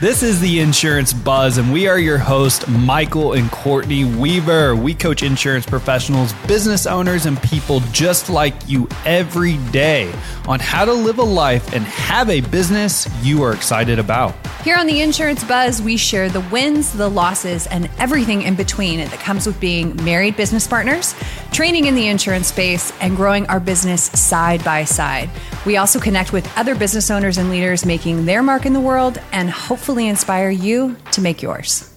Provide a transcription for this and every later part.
This is the Insurance Buzz, and we are your host, Michael and Courtney Weaver. We coach insurance professionals, business owners, and people just like you every day on how to live a life and have a business you are excited about. Here on the Insurance Buzz, we share the wins, the losses, and everything in between that comes with being married business partners, training in the insurance space, and growing our business side by side. We also connect with other business owners and leaders making their mark in the world and hopefully inspire you to make yours.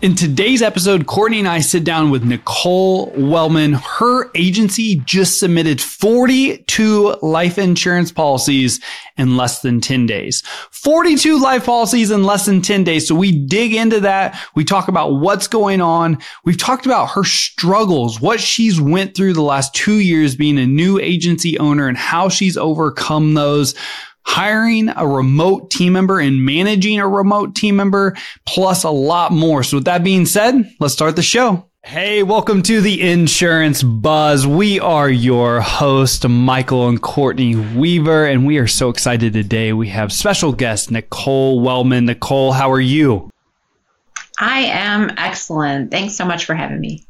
In today's episode, Courtney and I sit down with Nicole Wellman. Her agency just submitted 42 life insurance policies in less than 10 days. 42 life policies in less than 10 days. So we dig into that. We talk about what's going on. We've talked about her struggles, what she's went through the last two years being a new agency owner and how she's overcome those hiring a remote team member and managing a remote team member, plus a lot more. So with that being said, let's start the show. Hey, welcome to the Insurance Buzz. We are your host, Michael and Courtney Weaver, and we are so excited today. We have special guest Nicole Wellman. Nicole, how are you? I am excellent. Thanks so much for having me.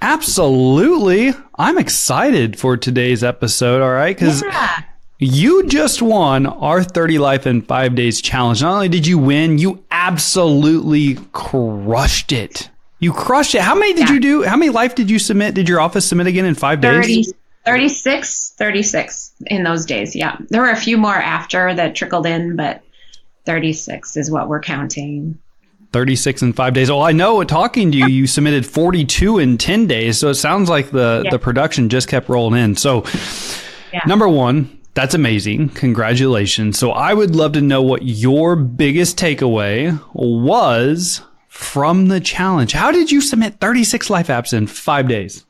Absolutely. I'm excited for today's episode, all right? Because yeah. You just won our 30 Life in Five Days challenge. Not only did you win, you absolutely crushed it. You crushed it. How many did yeah. you do? How many life did you submit? Did your office submit again in five 30, days? 36, 36 in those days. Yeah. There were a few more after that trickled in, but 36 is what we're counting. 36 in five days. Well, I know talking to you, you submitted 42 in 10 days. So it sounds like the, yeah. the production just kept rolling in. So, yeah. number one, that's amazing. Congratulations. So I would love to know what your biggest takeaway was from the challenge. How did you submit 36 life apps in five days?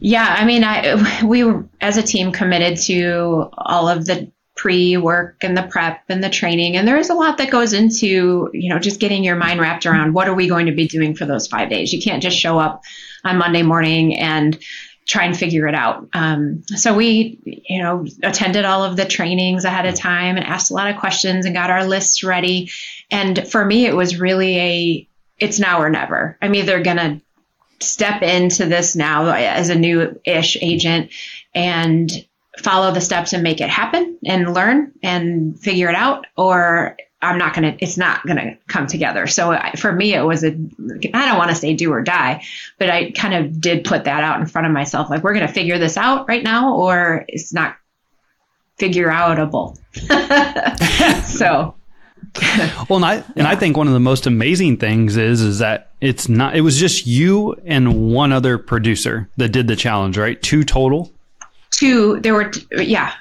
Yeah, I mean, I we as a team committed to all of the pre-work and the prep and the training and there is a lot that goes into you know just getting your mind wrapped around what are we going to be doing for those five days you can't just show up on monday morning and try and figure it out. Um, so we, you know, attended all of the trainings ahead of time and asked a lot of questions and got our lists ready. And for me, it was really a, it's now or never. I'm either to step into this now as a new ish agent and follow the steps and make it happen and learn and figure it out, or I'm not going to, it's not going to come together. So for me, it was a, I don't want to say do or die, but I kind of did put that out in front of myself. Like, we're going to figure this out right now, or it's not figure outable. so. well, and I, and yeah. I think one of the most amazing things is, is that it's not, it was just you and one other producer that did the challenge, right? Two total. Two, there were, yeah,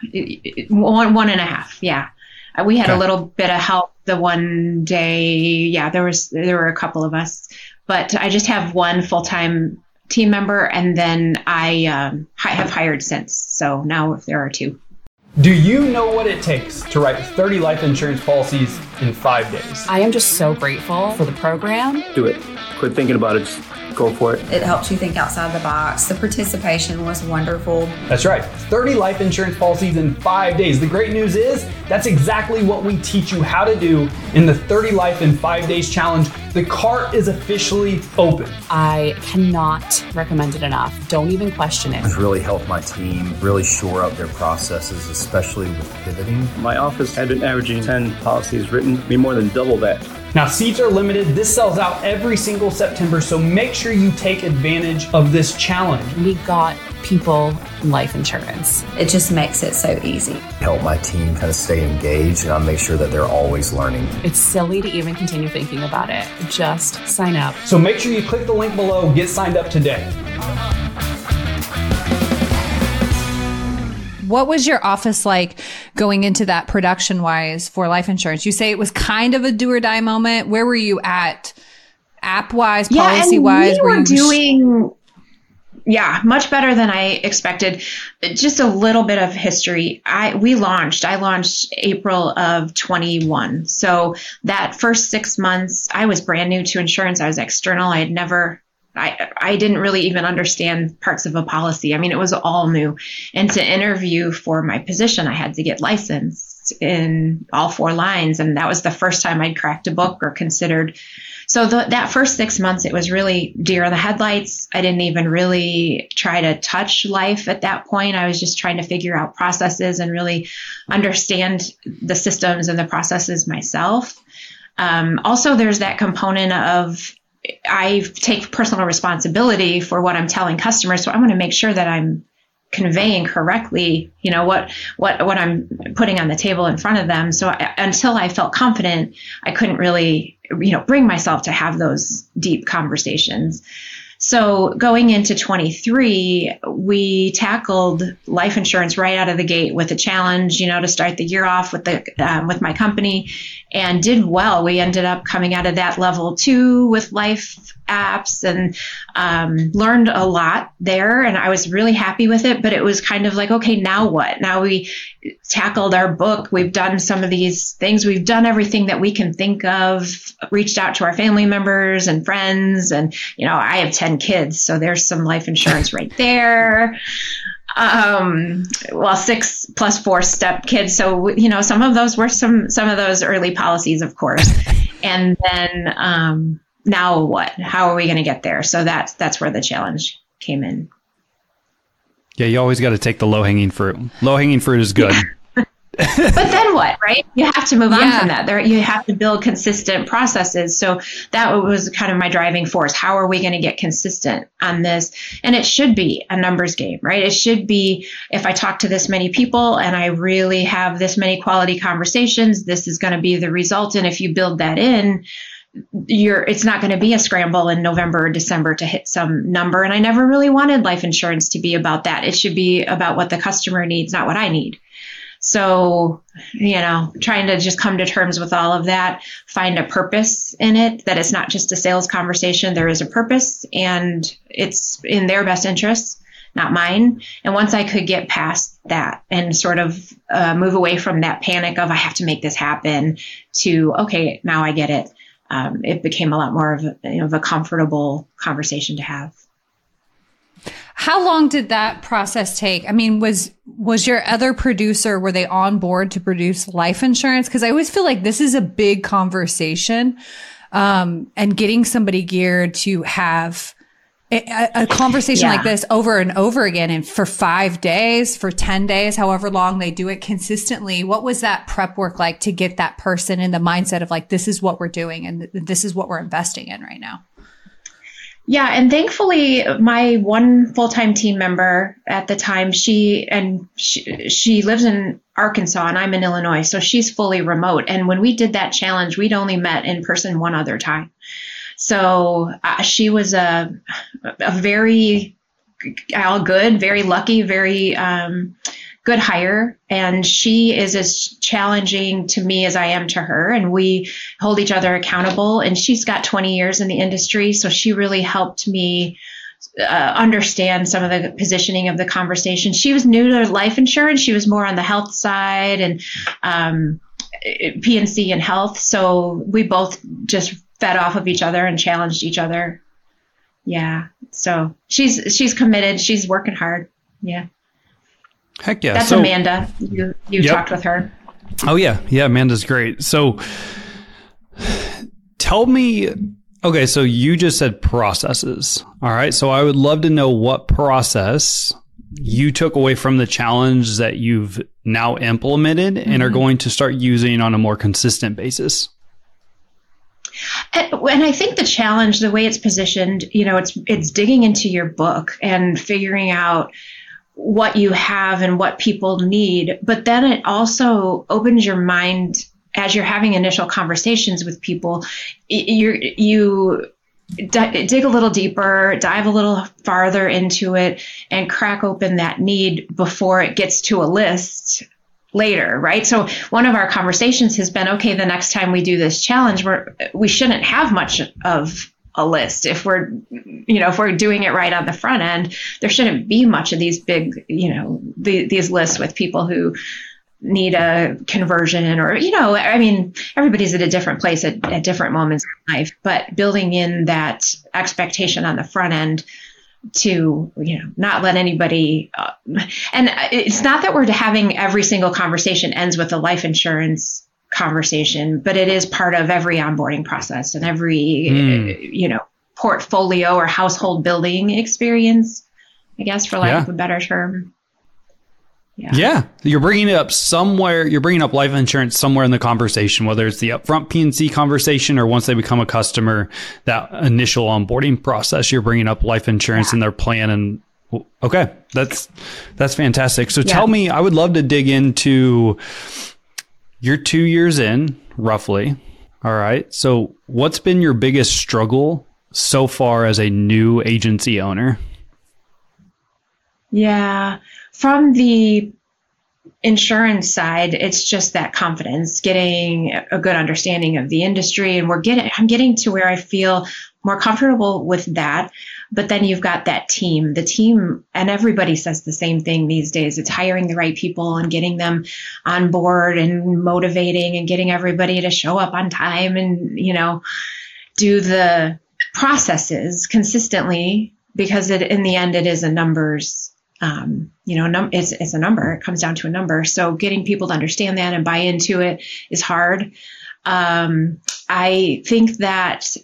one, one and a half. Yeah. Uh, we had okay. a little bit of help the one day. Yeah, there was there were a couple of us, but I just have one full time team member, and then I um, have hired since. So now there are two. Do you know what it takes to write 30 life insurance policies in five days? I am just so grateful for the program. Do it. Quit thinking about it. Just go for it. It helps you think outside the box. The participation was wonderful. That's right. 30 life insurance policies in five days. The great news is that's exactly what we teach you how to do in the 30 life in five days challenge. The cart is officially open. I cannot recommend it enough. Don't even question it. It's really helped my team really shore up their processes, especially with pivoting. My office had been averaging 10 policies written, me more than double that. Now, seats are limited. This sells out every single September, so make sure you take advantage of this challenge. We got people life insurance. It just makes it so easy. Help my team kind of stay engaged and I make sure that they're always learning. It's silly to even continue thinking about it. Just sign up. So make sure you click the link below, get signed up today. Uh-huh. What was your office like going into that production wise for life insurance? You say it was kind of a do or die moment. Where were you at app wise, policy wise? We were, were doing yeah, much better than I expected. Just a little bit of history. I we launched. I launched April of 21. So that first 6 months I was brand new to insurance. I was external. I had never I, I didn't really even understand parts of a policy. I mean, it was all new. And to interview for my position, I had to get licensed. in all four lines. And that was the first time I'd cracked a book or considered. So the, that first six months, it was really deer in the headlights. I didn't even really try to touch life at that point. I was just trying to figure out processes and really understand the systems and the processes myself. Um, also, there's that component of I take personal responsibility for what I'm telling customers. So I want to make sure that I'm conveying correctly, you know, what, what, what I'm putting on the table in front of them. So I, until I felt confident, I couldn't really, you know, bring myself to have those deep conversations. So going into 23, we tackled life insurance right out of the gate with a challenge, you know, to start the year off with the um, with my company, and did well. We ended up coming out of that level two with life apps and um, learned a lot there. And I was really happy with it. But it was kind of like, okay, now what? Now we tackled our book. We've done some of these things. We've done everything that we can think of. Reached out to our family members and friends, and you know, I have ten kids, so there's some life insurance right there um, well, six plus four step kids. So, you know, some of those were some, some of those early policies, of course. and then, um, now what? How are we going to get there? So that's, that's where the challenge came in. Yeah. You always got to take the low hanging fruit. Low hanging fruit is good. but then what, right? You have to move yeah. on from that. There, you have to build consistent processes. So that was kind of my driving force. How are we going to get consistent on this? And it should be a numbers game, right? It should be if I talk to this many people and I really have this many quality conversations, this is going to be the result. And if you build that in, you're it's not going to be a scramble in November or December to hit some number. And I never really wanted life insurance to be about that. It should be about what the customer needs, not what I need. So, you know, trying to just come to terms with all of that, find a purpose in it, that it's not just a sales conversation. There is a purpose and it's in their best interests, not mine. And once I could get past that and sort of uh, move away from that panic of I have to make this happen to, okay, now I get it. Um, it became a lot more of a, you know, of a comfortable conversation to have. How long did that process take? I mean, was was your other producer were they on board to produce life insurance? Because I always feel like this is a big conversation, um, and getting somebody geared to have a, a conversation yeah. like this over and over again, and for five days, for ten days, however long they do it consistently. What was that prep work like to get that person in the mindset of like, this is what we're doing, and this is what we're investing in right now? Yeah, and thankfully, my one full time team member at the time, she and she, she lives in Arkansas and I'm in Illinois, so she's fully remote. And when we did that challenge, we'd only met in person one other time. So uh, she was a a very all good, very lucky, very um, good hire and she is as challenging to me as I am to her and we hold each other accountable and she's got 20 years in the industry so she really helped me uh, understand some of the positioning of the conversation. She was new to life insurance. She was more on the health side and um, P&C and health. So we both just fed off of each other and challenged each other. Yeah. So she's she's committed. She's working hard. Yeah. Heck yeah. That's so, Amanda. You you yep. talked with her. Oh yeah. Yeah, Amanda's great. So tell me okay, so you just said processes. All right. So I would love to know what process you took away from the challenge that you've now implemented mm-hmm. and are mm-hmm. going to start using on a more consistent basis. And I think the challenge, the way it's positioned, you know, it's it's digging into your book and figuring out what you have and what people need. But then it also opens your mind as you're having initial conversations with people. You you dig a little deeper, dive a little farther into it, and crack open that need before it gets to a list later, right? So one of our conversations has been, okay, the next time we do this challenge, we're, we shouldn't have much of a list. If we're, you know, if we're doing it right on the front end, there shouldn't be much of these big, you know, the, these lists with people who need a conversion or, you know, I mean, everybody's at a different place at, at different moments in life, but building in that expectation on the front end to you know not let anybody uh, and it's not that we're having every single conversation ends with a life insurance conversation but it is part of every onboarding process and every mm. you know portfolio or household building experience i guess for lack yeah. of a better term yeah. yeah. You're bringing it up somewhere. You're bringing up life insurance somewhere in the conversation, whether it's the upfront P&C conversation or once they become a customer, that initial onboarding process, you're bringing up life insurance yeah. in their plan. And okay, that's, that's fantastic. So yeah. tell me, I would love to dig into you're two years in roughly. All right. So what's been your biggest struggle so far as a new agency owner? Yeah from the insurance side, it's just that confidence, getting a good understanding of the industry. And we're getting, I'm getting to where I feel more comfortable with that. But then you've got that team, the team, and everybody says the same thing these days. It's hiring the right people and getting them on board and motivating and getting everybody to show up on time and, you know, do the processes consistently because it, in the end, it is a numbers um, you know, num- it's, it's a number. It comes down to a number. So getting people to understand that and buy into it is hard. Um, I think that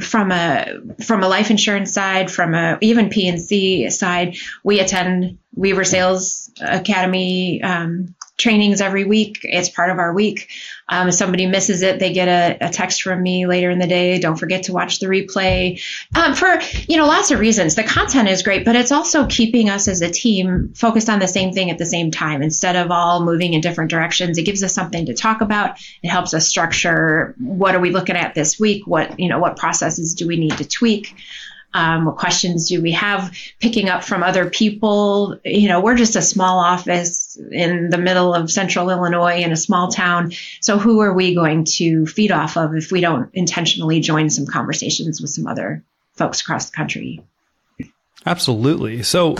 from a from a life insurance side, from a even P&C side, we attend Weaver Sales Academy um, trainings every week. It's part of our week. Um, if somebody misses it, they get a, a, text from me later in the day. Don't forget to watch the replay. Um, for you know, lots of reasons. The content is great, but it's also keeping us as a team focused on the same thing at the same time instead of all moving in different directions. It gives us something to talk about. It helps us structure what are we looking at this week. What you know, what processes do we need to tweak? Um, what questions do we have picking up from other people? You know, we're just a small office in the middle of central Illinois in a small town. So who are we going to feed off of if we don't intentionally join some conversations with some other folks across the country? Absolutely. So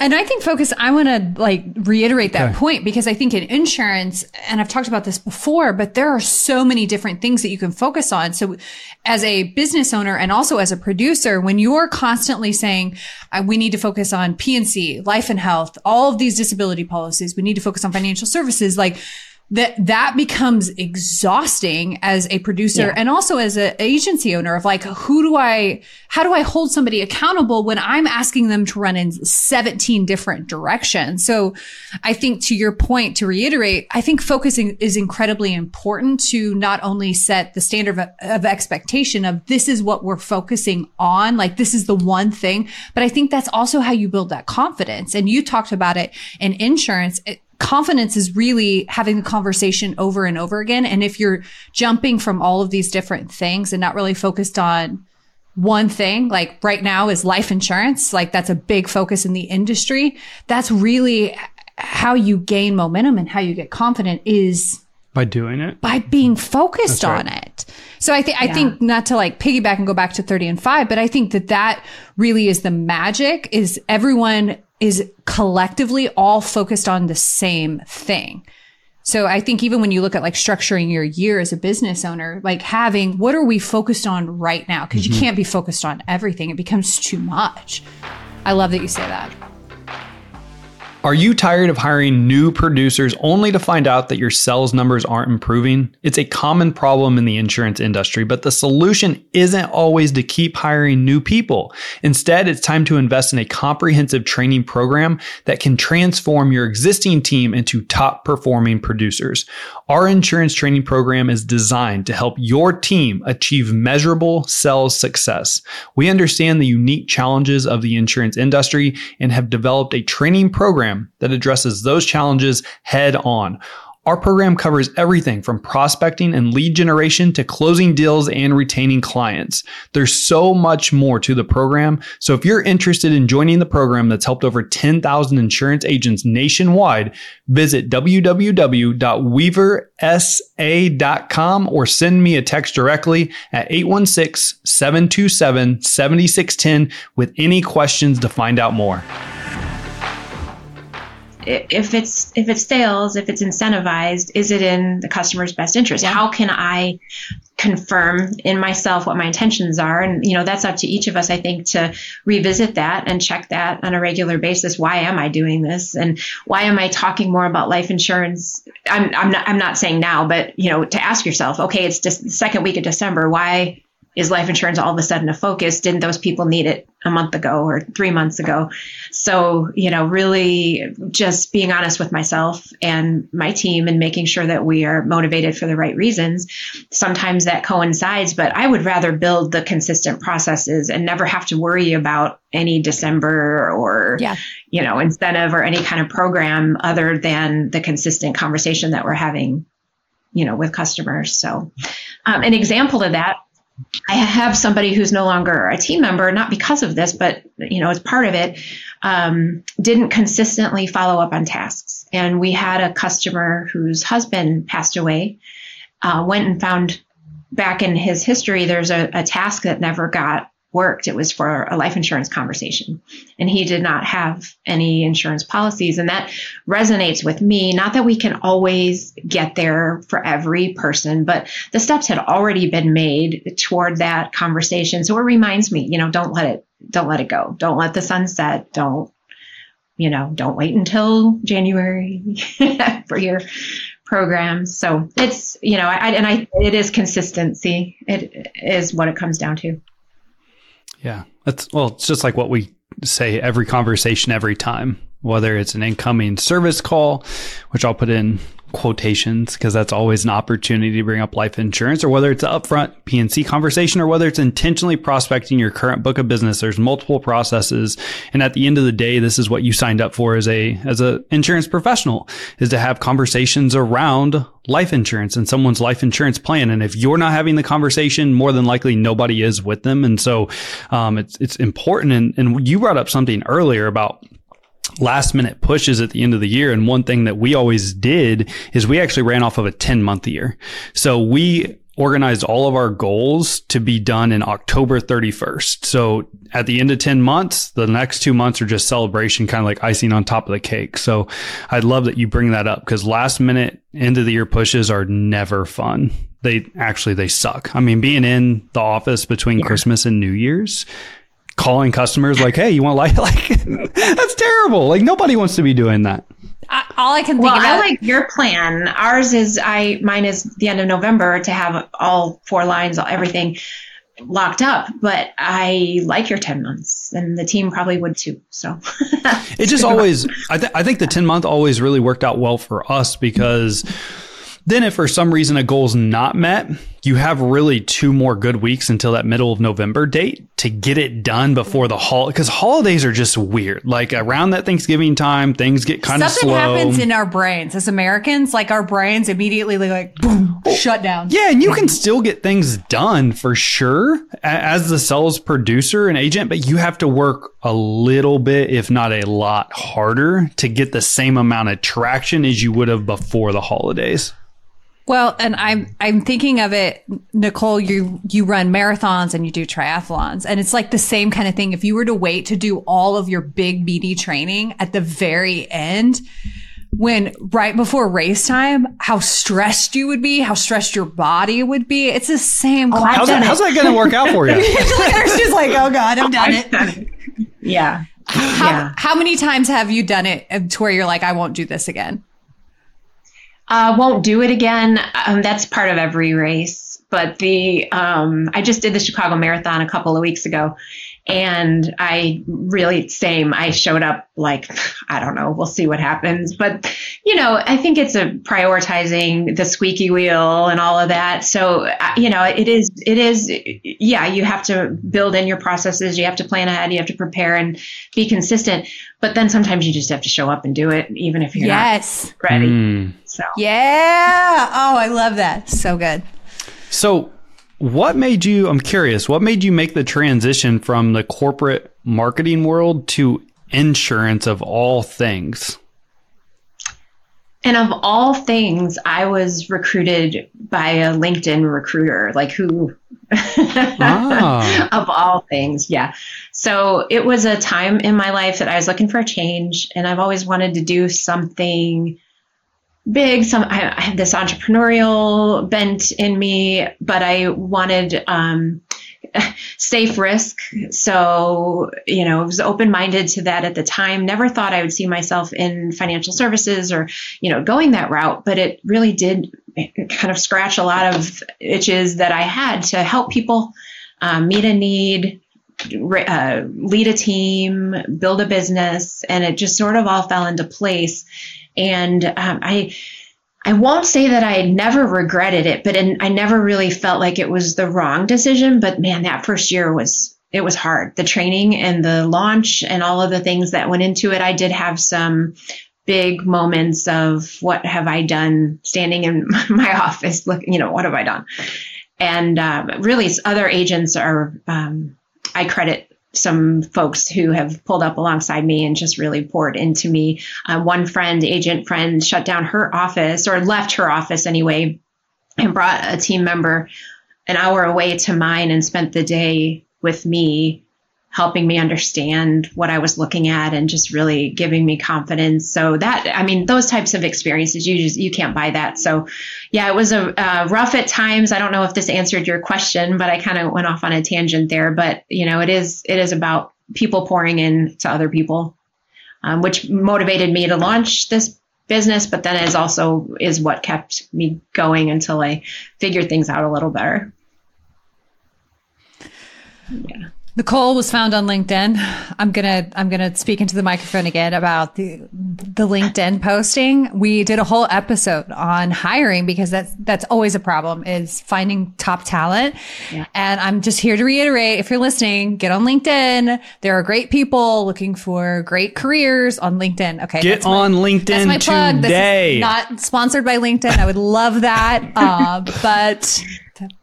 and I think focus, I want to like reiterate that okay. point because I think in insurance, and I've talked about this before, but there are so many different things that you can focus on. So as a business owner and also as a producer, when you're constantly saying, we need to focus on P&C, life and health, all of these disability policies, we need to focus on financial services, like that that becomes exhausting as a producer yeah. and also as an agency owner of like who do i how do i hold somebody accountable when i'm asking them to run in 17 different directions? So i think to your point to reiterate i think focusing is incredibly important to not only set the standard of, of expectation of this is what we're focusing on like this is the one thing but i think that's also how you build that confidence. And you talked about it in insurance. It, confidence is really having the conversation over and over again. And if you're jumping from all of these different things and not really focused on one thing, like right now is life insurance, like that's a big focus in the industry. That's really how you gain momentum and how you get confident is by doing it by being focused right. on it so i think i think not to like piggyback and go back to 30 and 5 but i think that that really is the magic is everyone is collectively all focused on the same thing. So I think even when you look at like structuring your year as a business owner, like having what are we focused on right now? Because mm-hmm. you can't be focused on everything. It becomes too much. I love that you say that. Are you tired of hiring new producers only to find out that your sales numbers aren't improving? It's a common problem in the insurance industry, but the solution isn't always to keep hiring new people. Instead, it's time to invest in a comprehensive training program that can transform your existing team into top performing producers. Our insurance training program is designed to help your team achieve measurable sales success. We understand the unique challenges of the insurance industry and have developed a training program program that addresses those challenges head on. Our program covers everything from prospecting and lead generation to closing deals and retaining clients. There's so much more to the program. So if you're interested in joining the program that's helped over 10,000 insurance agents nationwide, visit www.weaversa.com or send me a text directly at 816 727 7610 with any questions to find out more if it's if it's sales, if it's incentivized, is it in the customer's best interest? Yeah. How can I confirm in myself what my intentions are? And you know, that's up to each of us, I think, to revisit that and check that on a regular basis. Why am I doing this? And why am I talking more about life insurance? I'm I'm not I'm not saying now, but you know, to ask yourself, okay, it's just the second week of December. Why is life insurance all of a sudden a focus? Didn't those people need it a month ago or three months ago? So, you know, really just being honest with myself and my team and making sure that we are motivated for the right reasons. Sometimes that coincides, but I would rather build the consistent processes and never have to worry about any December or, Yeah. you know, incentive or any kind of program other than the consistent conversation that we're having, you know, with customers. So, um, an example of that I have somebody who's no longer a team member, not because of this, but you know, as part of it, um, didn't consistently follow up on tasks. And we had a customer whose husband passed away, uh, went and found back in his history, there's a, a task that never got worked. It was for a life insurance conversation. And he did not have any insurance policies. And that resonates with me. Not that we can always get there for every person, but the steps had already been made toward that conversation. So it reminds me, you know, don't let it, don't let it go. Don't let the sun set. Don't, you know, don't wait until January for your programs. So it's, you know, I, and I, it is consistency. It is what it comes down to. Yeah. That's well, it's just like what we say every conversation every time, whether it's an incoming service call, which I'll put in quotations because that's always an opportunity to bring up life insurance or whether it's an upfront P&C conversation or whether it's intentionally prospecting your current book of business. There's multiple processes. And at the end of the day, this is what you signed up for as a, as a insurance professional is to have conversations around life insurance and someone's life insurance plan. And if you're not having the conversation, more than likely nobody is with them. And so, um, it's, it's important. And, and you brought up something earlier about last minute pushes at the end of the year. And one thing that we always did is we actually ran off of a 10 month year. So we organized all of our goals to be done in October 31st. So at the end of 10 months, the next two months are just celebration, kind of like icing on top of the cake. So I'd love that you bring that up because last minute end of the year pushes are never fun. They actually, they suck. I mean, being in the office between Christmas and New Year's, calling customers like, Hey, you want like, like that's terrible. Like nobody wants to be doing that. I, all I can think Well, about. I like your plan. Ours is I mine is the end of November to have all four lines, everything locked up. But I like your ten months, and the team probably would too. So It just always, I, th- I think the 10 month always really worked out well for us because then if for some reason a goal's not met, you have really two more good weeks until that middle of November date to get it done before the hol because holidays are just weird. Like around that Thanksgiving time, things get kind of slow. Something happens in our brains as Americans, like our brains immediately like boom, oh, shut down. Yeah, and you can still get things done for sure as the sales producer and agent, but you have to work a little bit, if not a lot harder to get the same amount of traction as you would have before the holidays. Well, and I'm I'm thinking of it, Nicole. You you run marathons and you do triathlons, and it's like the same kind of thing. If you were to wait to do all of your big meaty training at the very end, when right before race time, how stressed you would be, how stressed your body would be. It's the same. I've How's that, it. how's that going to work out for you? She's like, oh god, I've done it. yeah, How, yeah. how many times have you done it uh, to where you're like, I won't do this again? Uh, won't do it again. Um, that's part of every race. But the um, I just did the Chicago Marathon a couple of weeks ago, and I really same. I showed up like I don't know. We'll see what happens. But you know, I think it's a prioritizing the squeaky wheel and all of that. So uh, you know, it is. It is. Yeah, you have to build in your processes. You have to plan ahead. You have to prepare and be consistent. But then sometimes you just have to show up and do it, even if you're Yes. not ready. Hmm. So. Yeah. Oh, I love that. So good. So, what made you, I'm curious, what made you make the transition from the corporate marketing world to insurance of all things? And of all things, I was recruited by a LinkedIn recruiter, like who ah. of all things. Yeah. So it was a time in my life that I was looking for a change, and I've always wanted to do something big. Some I, I had this entrepreneurial bent in me, but I wanted um, safe risk. So, you know, I was open minded to that at the time. Never thought I would see myself in financial services or, you know, going that route, but it really did kind of scratch a lot of itches that I had to help people um, meet a need, uh, lead a team, build a business, and it just sort of all fell into place. And um, I, I won't say that I never regretted it, but I never really felt like it was the wrong decision. But man, that first year was it was hard. The training and the launch and all of the things that went into it. I did have some big moments of what have I done standing in my office, looking, you know, what have I done? And um, really, other agents are, um, I credit some folks who have pulled up alongside me and just really poured into me. Uh, one friend, agent friend, shut down her office or left her office anyway and brought a team member an hour away to mine and spent the day with me helping me understand what I was looking at and just really giving me confidence. So that, I mean, those types of experiences, you just, you can't buy that. So yeah, it was a uh, rough at times. I don't know if this answered your question, but I kind of went off on a tangent there, but you know, it is, it is about people pouring in to other people, um, which motivated me to launch this business, but then is also is what kept me going until I figured things out a little better. Yeah. Nicole was found on LinkedIn. I'm gonna I'm gonna speak into the microphone again about the the LinkedIn posting. We did a whole episode on hiring because that's that's always a problem is finding top talent. Yeah. And I'm just here to reiterate: if you're listening, get on LinkedIn. There are great people looking for great careers on LinkedIn. Okay, get on my, LinkedIn that's my plug. today. not sponsored by LinkedIn. I would love that, uh, but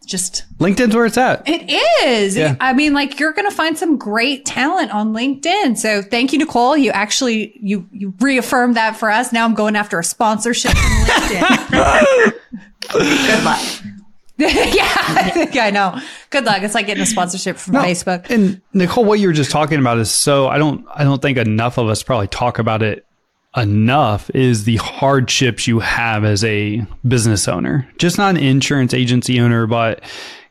just LinkedIn's where it's at. It is. Yeah. I mean, like you're going to find some great talent on LinkedIn. So thank you, Nicole. You actually, you, you reaffirmed that for us. Now I'm going after a sponsorship from LinkedIn. Good luck. yeah, yeah, I know. Good luck. It's like getting a sponsorship from no, Facebook. And Nicole, what you were just talking about is so I don't I don't think enough of us probably talk about it enough is the hardships you have as a business owner. Just not an insurance agency owner, but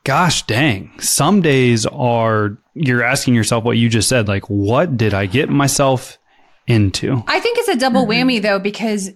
gosh dang, some days are you're asking yourself what you just said, like, what did I get myself into. I think it's a double mm-hmm. whammy though, because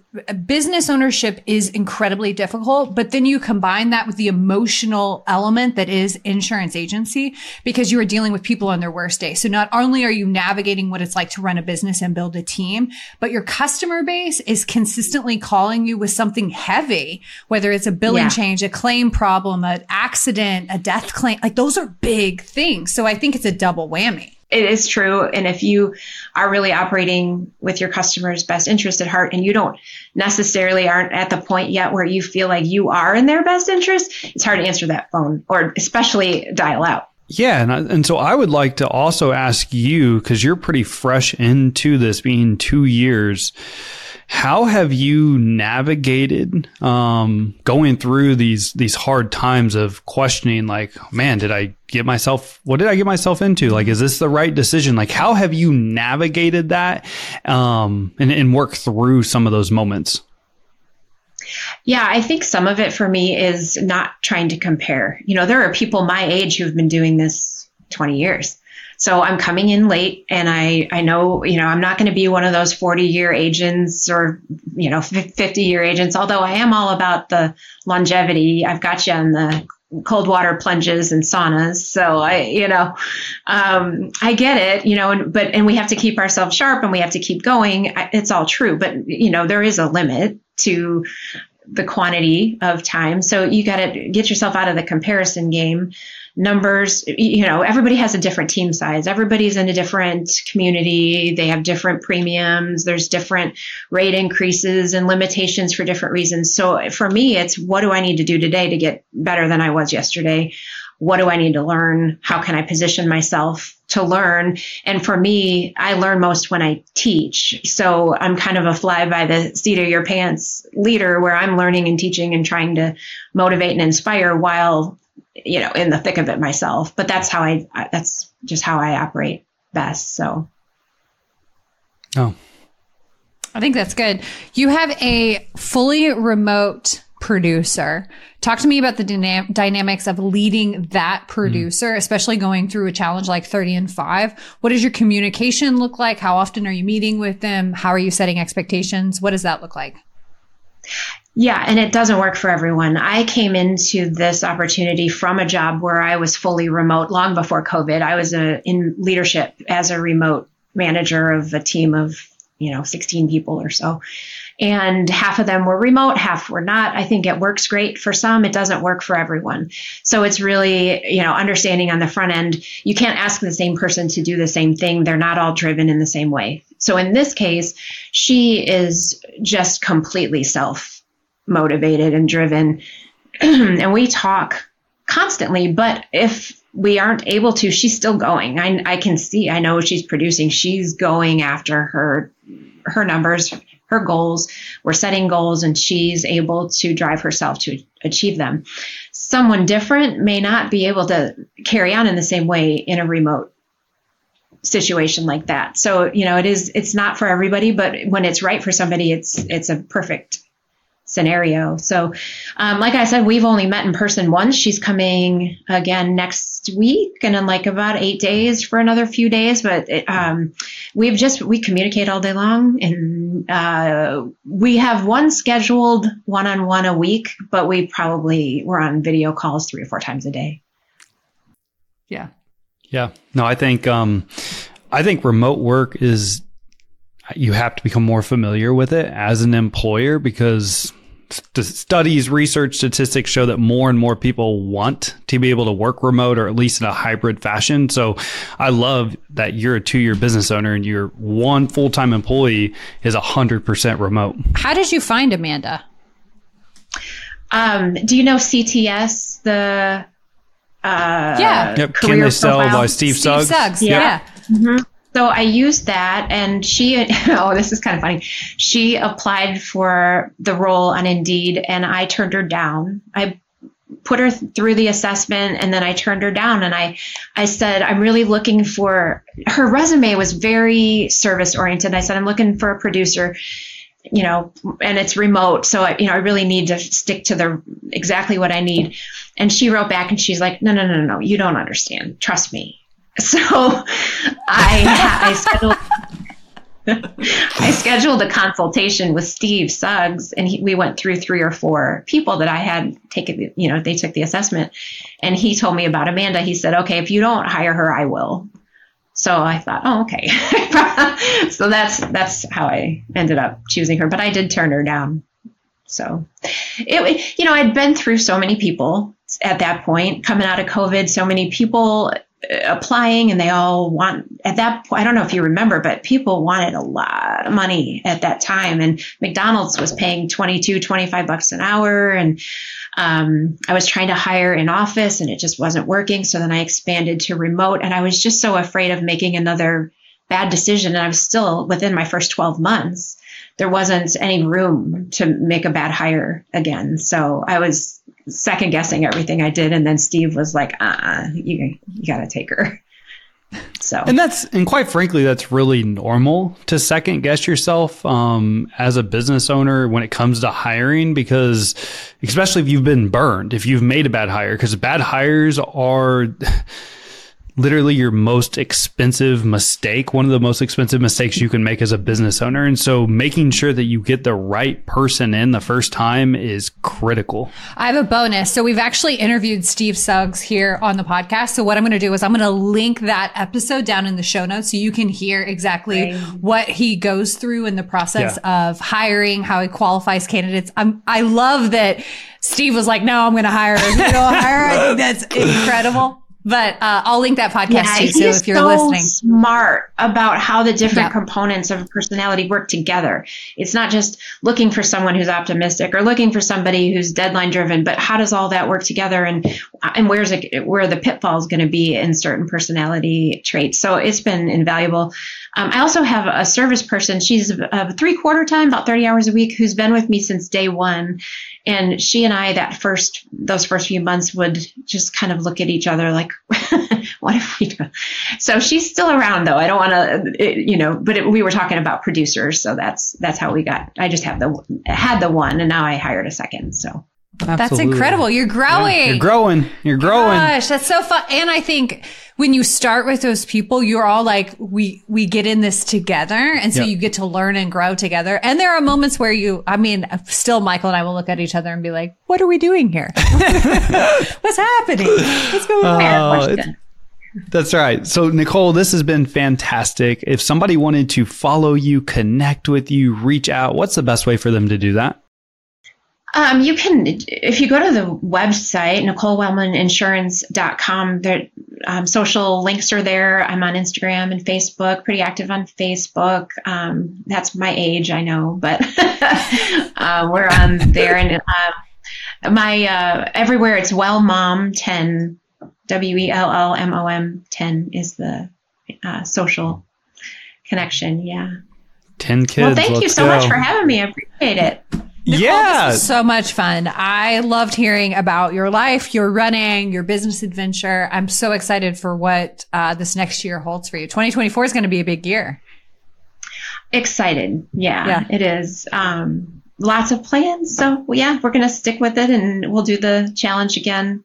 business ownership is incredibly difficult, but then you combine that with the emotional element that is insurance agency because you are dealing with people on their worst day. So not only are you navigating what it's like to run a business and build a team, but your customer base is consistently calling you with something heavy, whether it's a billing yeah. change, a claim problem, an accident, a death claim. Like those are big things. So I think it's a double whammy it is true. And if you are really operating with your customer's best interest at heart and you don't necessarily aren't at the point yet where you feel like you are in their best interest, it's hard to answer that phone or especially dial out. Yeah. And, I, and so I would like to also ask you, because you're pretty fresh into this being two years. How have you navigated um, going through these these hard times of questioning? Like, man, did I get myself? What did I get myself into? Like, is this the right decision? Like, how have you navigated that um, and, and work through some of those moments? Yeah, I think some of it for me is not trying to compare. You know, there are people my age who've been doing this 20 years. So I'm coming in late and I, I know, you know, I'm not going to be one of those 40 year agents or, you know, 50 year agents, although I am all about the longevity. I've got you on the cold water plunges and saunas. So I, you know, um, I get it, you know, and, but, and we have to keep ourselves sharp and we have to keep going. It's all true, but you know, there is a limit to the quantity of time. So you got to get yourself out of the comparison game numbers you know everybody has a different team size. Everybody's in a different community. They have different premiums. There's different rate increases and limitations for different reasons. So for me it's what do i need to do today to get better than i was yesterday? What do i need to learn? How can i position myself to learn? And for me i learn most when i teach. So i'm kind of a fly by the seat of your pants leader where i'm learning and teaching and trying to motivate and inspire while you know, in the thick of it myself. But that's how I, that's just how I operate best. So. Oh, I think that's good. You have a fully remote producer. Talk to me about the dyna- dynamics of leading that producer, mm. especially going through a challenge like 30 and 5. What does your communication look like? How often are you meeting with them? How are you setting expectations? What does that look like? Yeah, and it doesn't work for everyone. I came into this opportunity from a job where I was fully remote long before COVID. I was a, in leadership as a remote manager of a team of, you know, 16 people or so and half of them were remote, half were not. I think it works great for some. It doesn't work for everyone. So it's really, you know, understanding on the front end, you can't ask the same person to do the same thing. They're not all driven in the same way. So in this case, she is just completely self motivated and driven. and we talk constantly, but if we aren't able to, she's still going. I, I can see, I know she's producing. She's going after her her numbers, her goals. We're setting goals and she's able to drive herself to achieve them. Someone different may not be able to carry on in the same way in a remote situation like that. So, you know, it is it's not for everybody, but when it's right for somebody, it's it's a perfect scenario. So, um, like I said, we've only met in person once. She's coming again next week and in like about eight days for another few days. But it, um, we've just, we communicate all day long and uh, we have one scheduled one on one a week, but we probably, we're on video calls three or four times a day. Yeah. Yeah. No, I think, um, I think remote work is you have to become more familiar with it as an employer because studies, research, statistics show that more and more people want to be able to work remote or at least in a hybrid fashion. So I love that you're a two year business owner and your one full time employee is 100% remote. How did you find Amanda? Um, do you know CTS, the uh, yeah. Yep. Can they sell by Steve, Steve Suggs? Suggs. Yeah. yeah. Mm-hmm. So I used that, and she, oh, this is kind of funny. She applied for the role on Indeed, and I turned her down. I put her through the assessment and then I turned her down and I I said I'm really looking for her resume was very service oriented. I said I'm looking for a producer you know and it's remote so I, you know I really need to stick to the exactly what I need and she wrote back and she's like no no no no you don't understand trust me so I, I scheduled. I scheduled a consultation with Steve Suggs, and he, we went through three or four people that I had taken. You know, they took the assessment, and he told me about Amanda. He said, "Okay, if you don't hire her, I will." So I thought, "Oh, okay." so that's that's how I ended up choosing her, but I did turn her down. So, it you know, I'd been through so many people at that point coming out of COVID. So many people applying and they all want at that point i don't know if you remember but people wanted a lot of money at that time and mcdonald's was paying 22 25 bucks an hour and um, i was trying to hire in office and it just wasn't working so then i expanded to remote and i was just so afraid of making another bad decision and i was still within my first 12 months there wasn't any room to make a bad hire again so i was second guessing everything I did. And then Steve was like, uh, uh you, you got to take her. So, and that's, and quite frankly, that's really normal to second guess yourself, um, as a business owner when it comes to hiring, because especially if you've been burned, if you've made a bad hire, because bad hires are, literally your most expensive mistake, one of the most expensive mistakes you can make as a business owner. And so making sure that you get the right person in the first time is critical. I have a bonus. So we've actually interviewed Steve Suggs here on the podcast. So what I'm going to do is I'm going to link that episode down in the show notes so you can hear exactly right. what he goes through in the process yeah. of hiring, how he qualifies candidates. I'm, I love that Steve was like, no, I'm going to hire her. You hire. I think that's incredible. But uh, I'll link that podcast yeah, too. So if you're so listening, smart about how the different components of personality work together. It's not just looking for someone who's optimistic or looking for somebody who's deadline driven, but how does all that work together? And and where's it, where the pitfalls going to be in certain personality traits. So it's been invaluable. Um, I also have a service person. She's three quarter time, about 30 hours a week, who's been with me since day one. And she and I, that first, those first few months would just kind of look at each other like, what if we do? So she's still around though. I don't want to, you know, but it, we were talking about producers. So that's, that's how we got, I just have the, had the one and now I hired a second. So. Absolutely. That's incredible. You're growing. Yeah, you're growing. You're growing. Gosh, that's so fun. And I think when you start with those people, you're all like, we, we get in this together. And so yep. you get to learn and grow together. And there are moments where you, I mean, still Michael and I will look at each other and be like, what are we doing here? What's happening? What's going on? Uh, that's right. So, Nicole, this has been fantastic. If somebody wanted to follow you, connect with you, reach out, what's the best way for them to do that? Um, you can, if you go to the website, NicoleWellmanInsurance.com, there, um, social links are there. I'm on Instagram and Facebook, pretty active on Facebook. Um, that's my age, I know, but uh, we're on there. And uh, my, uh, everywhere it's Well Mom 10, W E L L M O M 10 is the uh, social connection. Yeah. 10 kids. Well, thank you so go. much for having me. I appreciate it. Nicole, yeah. so much fun. I loved hearing about your life, your running, your business adventure. I'm so excited for what uh, this next year holds for you. 2024 is going to be a big year. Excited. Yeah, yeah. it is. Um, lots of plans. So, yeah, we're going to stick with it and we'll do the challenge again.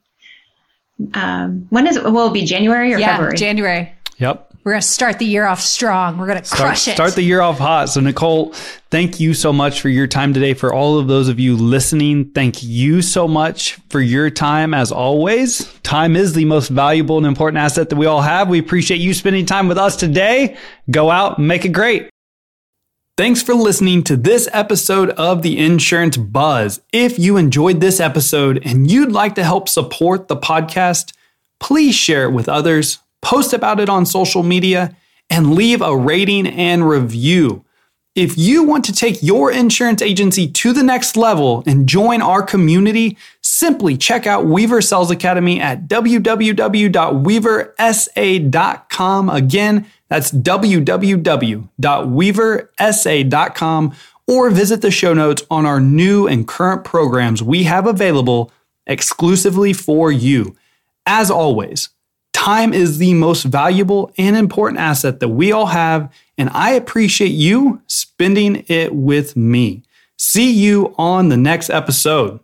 Um, when is it? Will it be January or yeah, February? January. Yep. We're going to start the year off strong. We're going to crush it. Start the year off hot. So, Nicole, thank you so much for your time today. For all of those of you listening, thank you so much for your time as always. Time is the most valuable and important asset that we all have. We appreciate you spending time with us today. Go out and make it great. Thanks for listening to this episode of the Insurance Buzz. If you enjoyed this episode and you'd like to help support the podcast, please share it with others post about it on social media, and leave a rating and review. If you want to take your insurance agency to the next level and join our community, simply check out Weaver Sales Academy at www.weaversa.com. Again, that's www.weaversa.com or visit the show notes on our new and current programs we have available exclusively for you. As always, Time is the most valuable and important asset that we all have, and I appreciate you spending it with me. See you on the next episode.